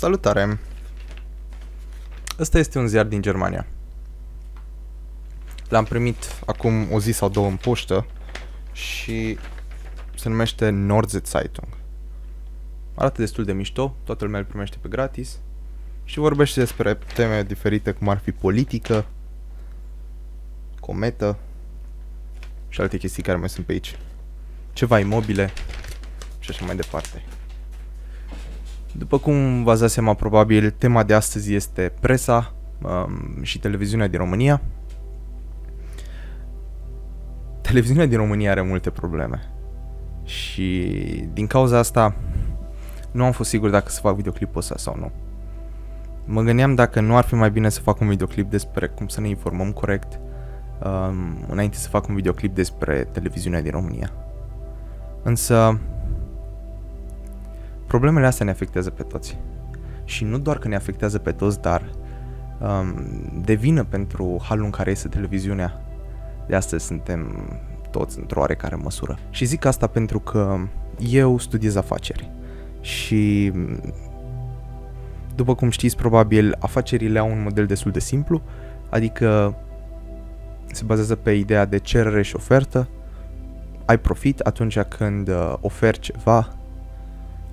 Salutare! Ăsta este un ziar din Germania. L-am primit acum o zi sau două în poștă și se numește Nordze Zeitung. Arată destul de mișto, toată lumea îl primește pe gratis și vorbește despre teme diferite cum ar fi politică, cometă și alte chestii care mai sunt pe aici. Ceva imobile și așa mai departe. După cum v-ați dat seama, probabil, tema de astăzi este presa um, și televiziunea din România. Televiziunea din România are multe probleme. Și din cauza asta nu am fost sigur dacă să fac videoclipul ăsta sau nu. Mă gândeam dacă nu ar fi mai bine să fac un videoclip despre cum să ne informăm corect um, înainte să fac un videoclip despre televiziunea din România. Însă Problemele astea ne afectează pe toți. Și nu doar că ne afectează pe toți, dar um, devină pentru halul în care este televiziunea. De astăzi suntem toți într-o oarecare măsură. Și zic asta pentru că eu studiez afaceri. Și după cum știți, probabil afacerile au un model destul de simplu, adică se bazează pe ideea de cerere și ofertă. Ai profit atunci când uh, oferi ceva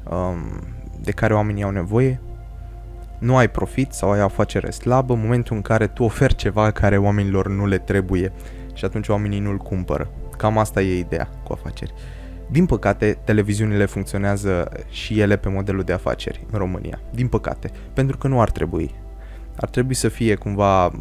um, de care oamenii au nevoie, nu ai profit sau ai afacere slabă în momentul în care tu oferi ceva care oamenilor nu le trebuie și atunci oamenii nu-l cumpără. Cam asta e ideea cu afaceri. Din păcate, televiziunile funcționează și ele pe modelul de afaceri în România. Din păcate, pentru că nu ar trebui. Ar trebui să fie cumva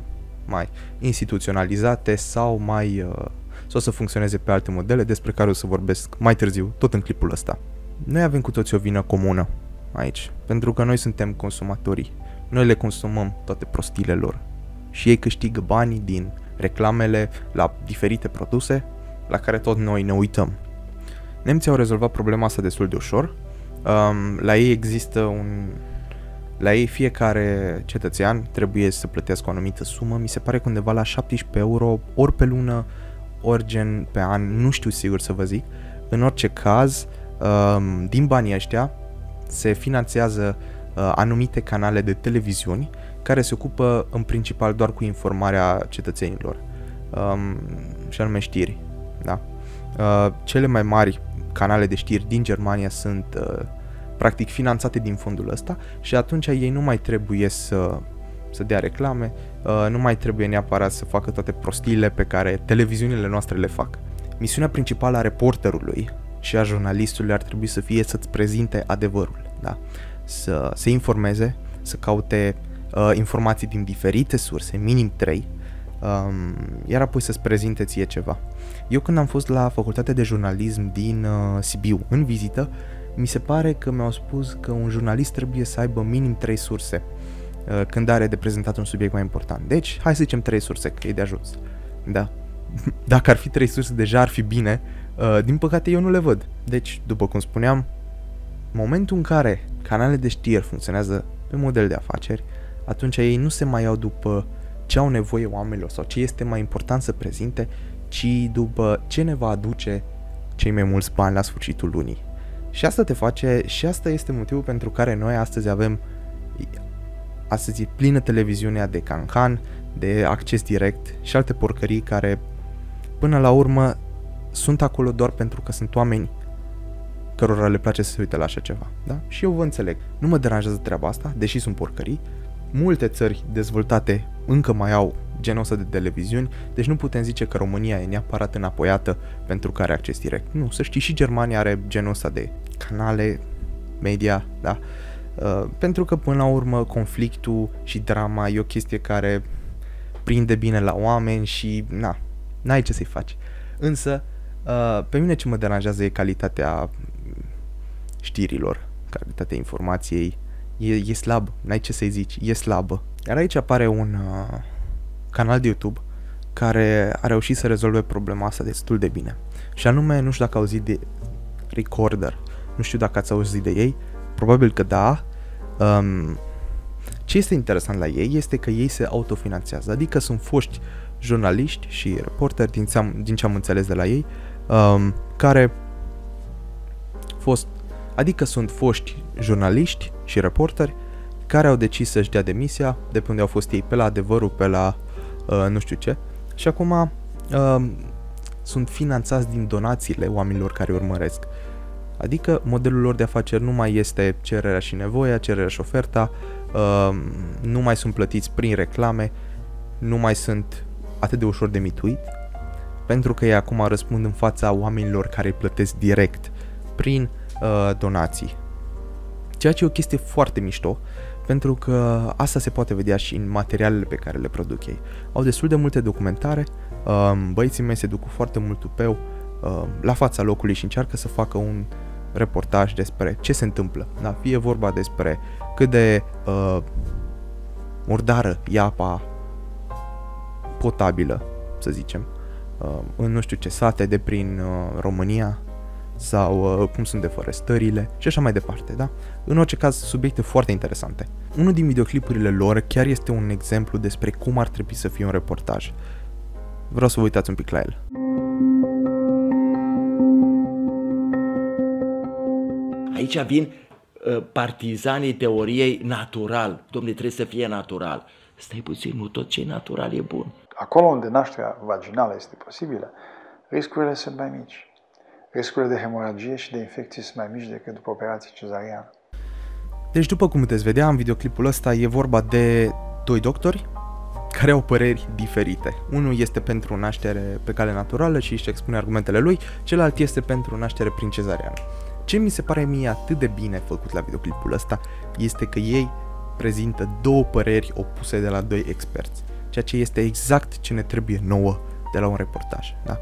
mai instituționalizate sau mai uh, sau să funcționeze pe alte modele despre care o să vorbesc mai târziu, tot în clipul ăsta. Noi avem cu toți o vină comună aici, pentru că noi suntem consumatorii. Noi le consumăm toate prostile lor. Și ei câștigă banii din reclamele la diferite produse la care tot noi ne uităm. Nemții au rezolvat problema asta destul de ușor. Um, la ei există un... La ei fiecare cetățean trebuie să plătească o anumită sumă, mi se pare că undeva la 17 euro, ori pe lună, ori gen pe an, nu știu sigur să vă zic. În orice caz, Um, din banii ăștia se finanțează uh, anumite canale de televiziuni care se ocupă în principal doar cu informarea cetățenilor um, și anume știri. Da? Uh, cele mai mari canale de știri din Germania sunt uh, practic finanțate din fondul ăsta și atunci ei nu mai trebuie să, să dea reclame, uh, nu mai trebuie neapărat să facă toate prostiile pe care televiziunile noastre le fac. Misiunea principală a reporterului și a jurnalistului ar trebui să fie să-ți prezinte adevărul, da? Să se informeze, să caute uh, informații din diferite surse, minim 3, um, iar apoi să-ți prezinte ție ceva. Eu când am fost la facultatea de jurnalism din uh, Sibiu în vizită, mi se pare că mi-au spus că un jurnalist trebuie să aibă minim 3 surse uh, când are de prezentat un subiect mai important. Deci, hai să zicem 3 surse, că e de ajuns. Da? Dacă ar fi 3 surse, deja ar fi bine, Uh, din păcate eu nu le văd. Deci, după cum spuneam, momentul în care canalele de știri funcționează pe model de afaceri, atunci ei nu se mai iau după ce au nevoie oamenilor sau ce este mai important să prezinte, ci după ce ne va aduce cei mai mulți bani la sfârșitul lunii. Și asta te face, și asta este motivul pentru care noi astăzi avem astăzi e plină televiziunea de cancan, de acces direct și alte porcării care până la urmă sunt acolo doar pentru că sunt oameni cărora le place să se uite la așa ceva. Da? Și eu vă înțeleg. Nu mă deranjează treaba asta, deși sunt porcării. Multe țări dezvoltate încă mai au genul ăsta de televiziuni, deci nu putem zice că România e neapărat înapoiată pentru că are acces direct. Nu, să știi, și Germania are genul ăsta de canale, media, da? Uh, pentru că până la urmă conflictul și drama e o chestie care prinde bine la oameni și na, n-ai ce să-i faci. Însă, Uh, pe mine ce mă deranjează e calitatea știrilor, calitatea informației. E, e slab, n-ai ce să-i zici, e slabă. Iar aici apare un uh, canal de YouTube care a reușit să rezolve problema asta destul de bine. Și anume, nu știu dacă auzit de Recorder, nu știu dacă ați auzit de ei, probabil că da. Um, ce este interesant la ei este că ei se autofinanțează, adică sunt foști jurnaliști și reporteri din, din ce am înțeles de la ei, um, care fost, adică sunt foști jurnaliști și reporteri care au decis să-și dea demisia, de pe unde au fost ei, pe la adevărul, pe la uh, nu știu ce. Și acum uh, sunt finanțați din donațiile oamenilor care urmăresc. Adică modelul lor de afaceri nu mai este cererea și nevoia, cererea și oferta, uh, nu mai sunt plătiți prin reclame, nu mai sunt atât de ușor de mituit, pentru că ei acum răspund în fața oamenilor care îi plătesc direct prin uh, donații. Ceea ce e o chestie foarte mișto, pentru că asta se poate vedea și în materialele pe care le produc ei. Au destul de multe documentare, uh, băieții mei se duc cu foarte mult tupeu uh, la fața locului și încearcă să facă un reportaj despre ce se întâmplă. Da? Fie vorba despre cât de uh, murdară e apa potabilă, să zicem, uh, în nu știu ce sate de prin uh, România sau uh, cum sunt deforestările și așa mai departe, da? În orice caz, subiecte foarte interesante. Unul din videoclipurile lor chiar este un exemplu despre cum ar trebui să fie un reportaj. Vreau să vă uitați un pic la el. Aici vin uh, partizanii teoriei natural. Domne, trebuie să fie natural. Stai puțin, nu tot ce e natural e bun. Acolo unde nașterea vaginală este posibilă, riscurile sunt mai mici. Riscurile de hemoragie și de infecție sunt mai mici decât după operație cezariană. Deci după cum puteți vedea în videoclipul ăsta e vorba de doi doctori care au păreri diferite. Unul este pentru naștere pe cale naturală și își expune argumentele lui, celălalt este pentru naștere prin cezariană. Ce mi se pare mie atât de bine făcut la videoclipul ăsta este că ei prezintă două păreri opuse de la doi experți, ceea ce este exact ce ne trebuie nouă de la un reportaj. Da?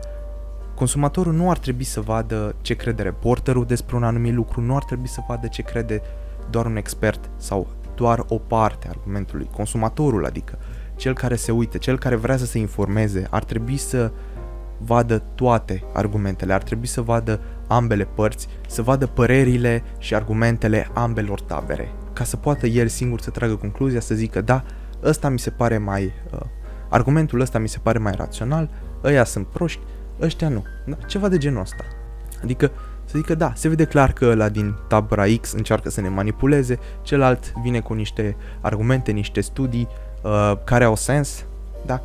Consumatorul nu ar trebui să vadă ce crede reporterul despre un anumit lucru, nu ar trebui să vadă ce crede doar un expert sau doar o parte a argumentului. Consumatorul, adică cel care se uită, cel care vrea să se informeze, ar trebui să vadă toate argumentele, ar trebui să vadă ambele părți, să vadă părerile și argumentele ambelor tabere, ca să poată el singur să tragă concluzia, să zică da, ăsta mi se pare mai, uh, argumentul ăsta mi se pare mai rațional, ăia sunt proști, ăștia nu. Da? Ceva de genul ăsta. Adică să zică da, se vede clar că ăla din tabăra X încearcă să ne manipuleze, celălalt vine cu niște argumente, niște studii uh, care au sens, da?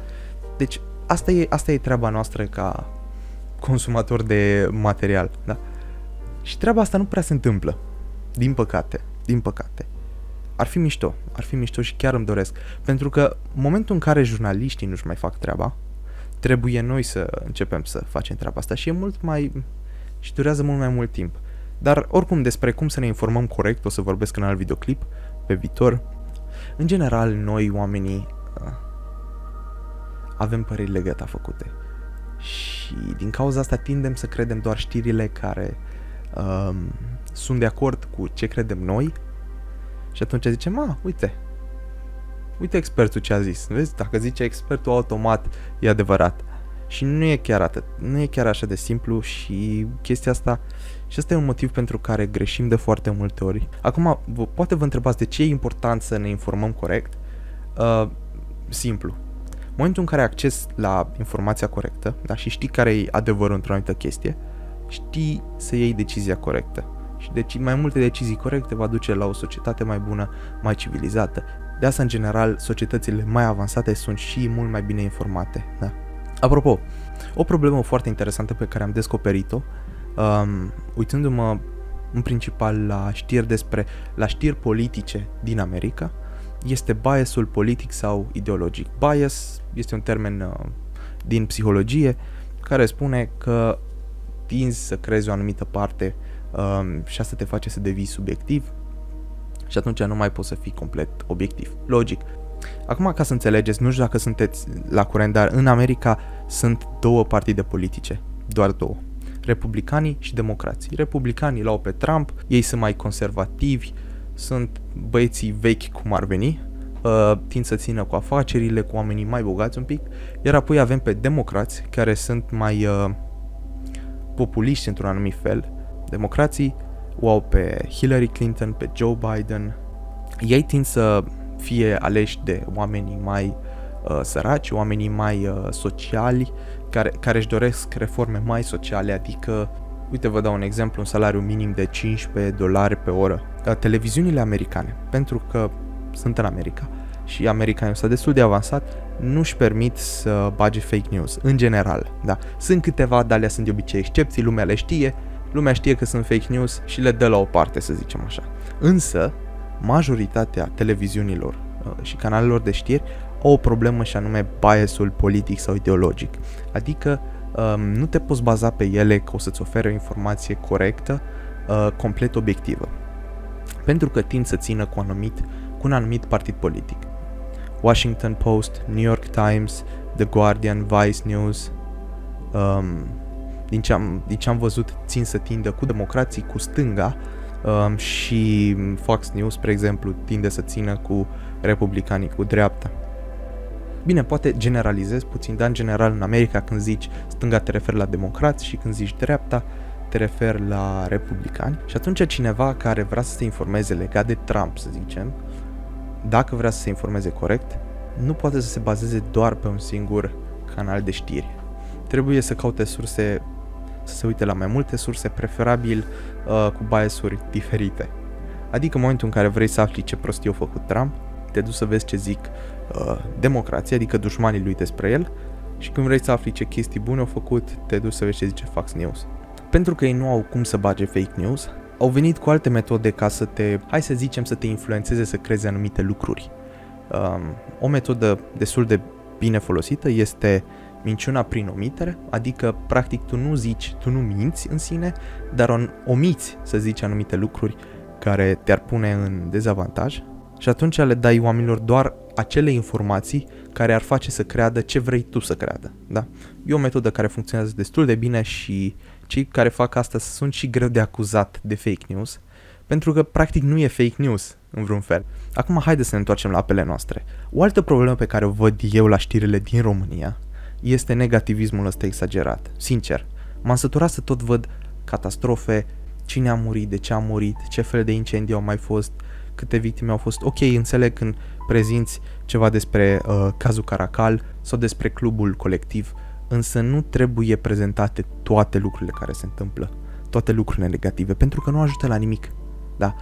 Deci asta e, asta e treaba noastră ca consumator de material, da? Și treaba asta nu prea se întâmplă, din păcate, din păcate. Ar fi mișto, ar fi mișto și chiar îmi doresc, pentru că în momentul în care jurnaliștii nu-și mai fac treaba, trebuie noi să începem să facem treaba asta și e mult mai... și durează mult mai mult timp. Dar oricum despre cum să ne informăm corect o să vorbesc în alt videoclip pe viitor. În general, noi oamenii uh, avem părerile gata făcute. Și din cauza asta tindem să credem doar știrile care um, sunt de acord cu ce credem noi și atunci zicem, a, uite, uite expertul ce a zis. Vezi, dacă zice expertul automat, e adevărat. Și nu e chiar atât. Nu e chiar așa de simplu și chestia asta... Și asta e un motiv pentru care greșim de foarte multe ori. Acum, vă, poate vă întrebați de ce e important să ne informăm corect. Uh, simplu. În momentul în care ai acces la informația corectă da, și știi care e adevărul într-o anumită chestie, știi să iei decizia corectă. Și deci mai multe decizii corecte va duce la o societate mai bună, mai civilizată. De asta, în general, societățile mai avansate sunt și mult mai bine informate. Da? Apropo, o problemă foarte interesantă pe care am descoperit-o, um, uitându-mă în principal la știri despre, la știri politice din America, este biasul politic sau ideologic. Bias este un termen uh, din psihologie care spune că tinzi să crezi o anumită parte um, și asta te face să devii subiectiv și atunci nu mai poți să fii complet obiectiv. Logic. Acum, ca să înțelegeți, nu știu dacă sunteți la curent, dar în America sunt două partide politice, doar două. Republicanii și democrații. Republicanii l-au pe Trump, ei sunt mai conservativi, sunt băieții vechi cum ar veni, uh, tind să țină cu afacerile, cu oamenii mai bogați un pic, iar apoi avem pe democrați, care sunt mai uh, populiști într-un anumit fel. Democrații o au pe Hillary Clinton, pe Joe Biden. Ei tind să fie aleși de oamenii mai uh, săraci, oamenii mai uh, sociali, care, care își doresc reforme mai sociale, adică, uite vă dau un exemplu, un salariu minim de 15 dolari pe oră. Uh, televiziunile americane, pentru că sunt în America și americanii sunt destul de avansat, nu-și permit să bage fake news, în general, da. Sunt câteva, dar alea sunt de obicei excepții, lumea le știe, lumea știe că sunt fake news și le dă la o parte, să zicem așa. Însă, majoritatea televiziunilor uh, și canalelor de știri au o problemă și anume biasul politic sau ideologic. Adică um, nu te poți baza pe ele că o să-ți ofere o informație corectă, uh, complet obiectivă. Pentru că tind să țină cu, anumit, cu un anumit partid politic. Washington Post, New York Times, The Guardian, Vice News, um, din, ce am, din ce am văzut, țin să tindă cu democrații, cu stânga um, și Fox News, spre exemplu, tinde să țină cu republicanii, cu dreapta. Bine, poate generalizez puțin, dar în general în America când zici stânga te referi la democrați și când zici dreapta te referi la republicani. Și atunci cineva care vrea să se informeze legat de Trump, să zicem, dacă vrea să se informeze corect, nu poate să se bazeze doar pe un singur canal de știri. Trebuie să caute surse, să se uite la mai multe surse, preferabil uh, cu biasuri diferite. Adică în momentul în care vrei să afli ce prostie a făcut Trump, te duci să vezi ce zic uh, democrația, adică dușmanii lui despre el, și când vrei să afli ce chestii bune au făcut, te duci să vezi ce zice Fox News. Pentru că ei nu au cum să bage fake news, au venit cu alte metode ca să te, hai să zicem, să te influențeze să crezi anumite lucruri. Um, o metodă destul de bine folosită este minciuna prin omitere, adică practic tu nu zici, tu nu minți în sine, dar omiți să zici anumite lucruri care te-ar pune în dezavantaj și atunci le dai oamenilor doar acele informații care ar face să creadă ce vrei tu să creadă. Da? E o metodă care funcționează destul de bine și cei care fac asta sunt și greu de acuzat de fake news, pentru că practic nu e fake news în vreun fel. Acum haide să ne întoarcem la apele noastre. O altă problemă pe care o văd eu la știrile din România este negativismul ăsta exagerat. Sincer, m-am săturat să tot văd catastrofe, cine a murit, de ce a murit, ce fel de incendii au mai fost, câte victime au fost. Ok, înțeleg când prezinți ceva despre uh, cazul Caracal sau despre clubul colectiv, însă nu trebuie prezentate toate lucrurile care se întâmplă, toate lucrurile negative, pentru că nu ajută la nimic. Da?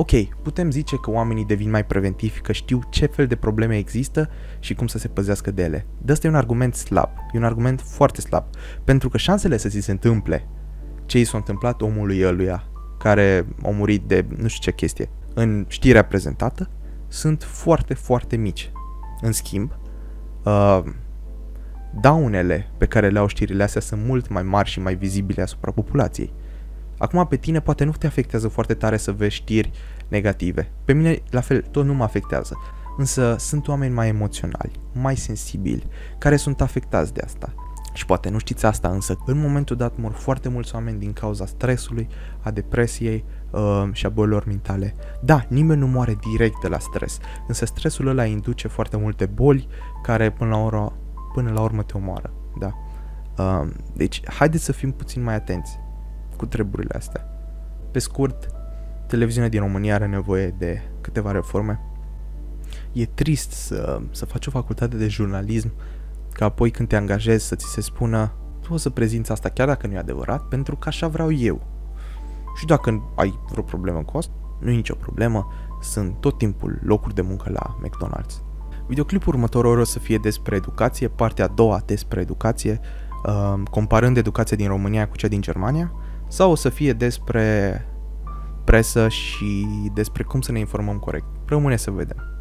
Ok, putem zice că oamenii devin mai preventivi, că știu ce fel de probleme există și cum să se păzească de ele. Dar ăsta e un argument slab, e un argument foarte slab, pentru că șansele să ți se întâmple ce i s-a întâmplat omului ăluia care a murit de nu știu ce chestie în știrea prezentată sunt foarte, foarte mici. În schimb, uh, daunele pe care le au știrile astea sunt mult mai mari și mai vizibile asupra populației. Acum pe tine poate nu te afectează foarte tare să vezi știri negative. Pe mine, la fel, tot nu mă afectează. Însă sunt oameni mai emoționali, mai sensibili, care sunt afectați de asta. Și poate nu știți asta, însă în momentul dat mor foarte mulți oameni din cauza stresului, a depresiei uh, și a bolilor mentale. Da, nimeni nu moare direct de la stres, însă stresul ăla induce foarte multe boli care până la, ora, până la urmă te omoară. Da. Uh, deci, haideți să fim puțin mai atenți cu treburile astea. Pe scurt, televiziunea din România are nevoie de câteva reforme. E trist să, să faci o facultate de jurnalism ca apoi când te angajezi să ți se spună tu o să prezinți asta chiar dacă nu e adevărat, pentru că așa vreau eu. Și dacă ai vreo problemă cu asta, nu e nicio problemă, sunt tot timpul locuri de muncă la McDonald's. Videoclipul următor o să fie despre educație, partea a doua despre educație, uh, comparând educația din România cu cea din Germania, sau o să fie despre presă și despre cum să ne informăm corect. Rămâne să vedem.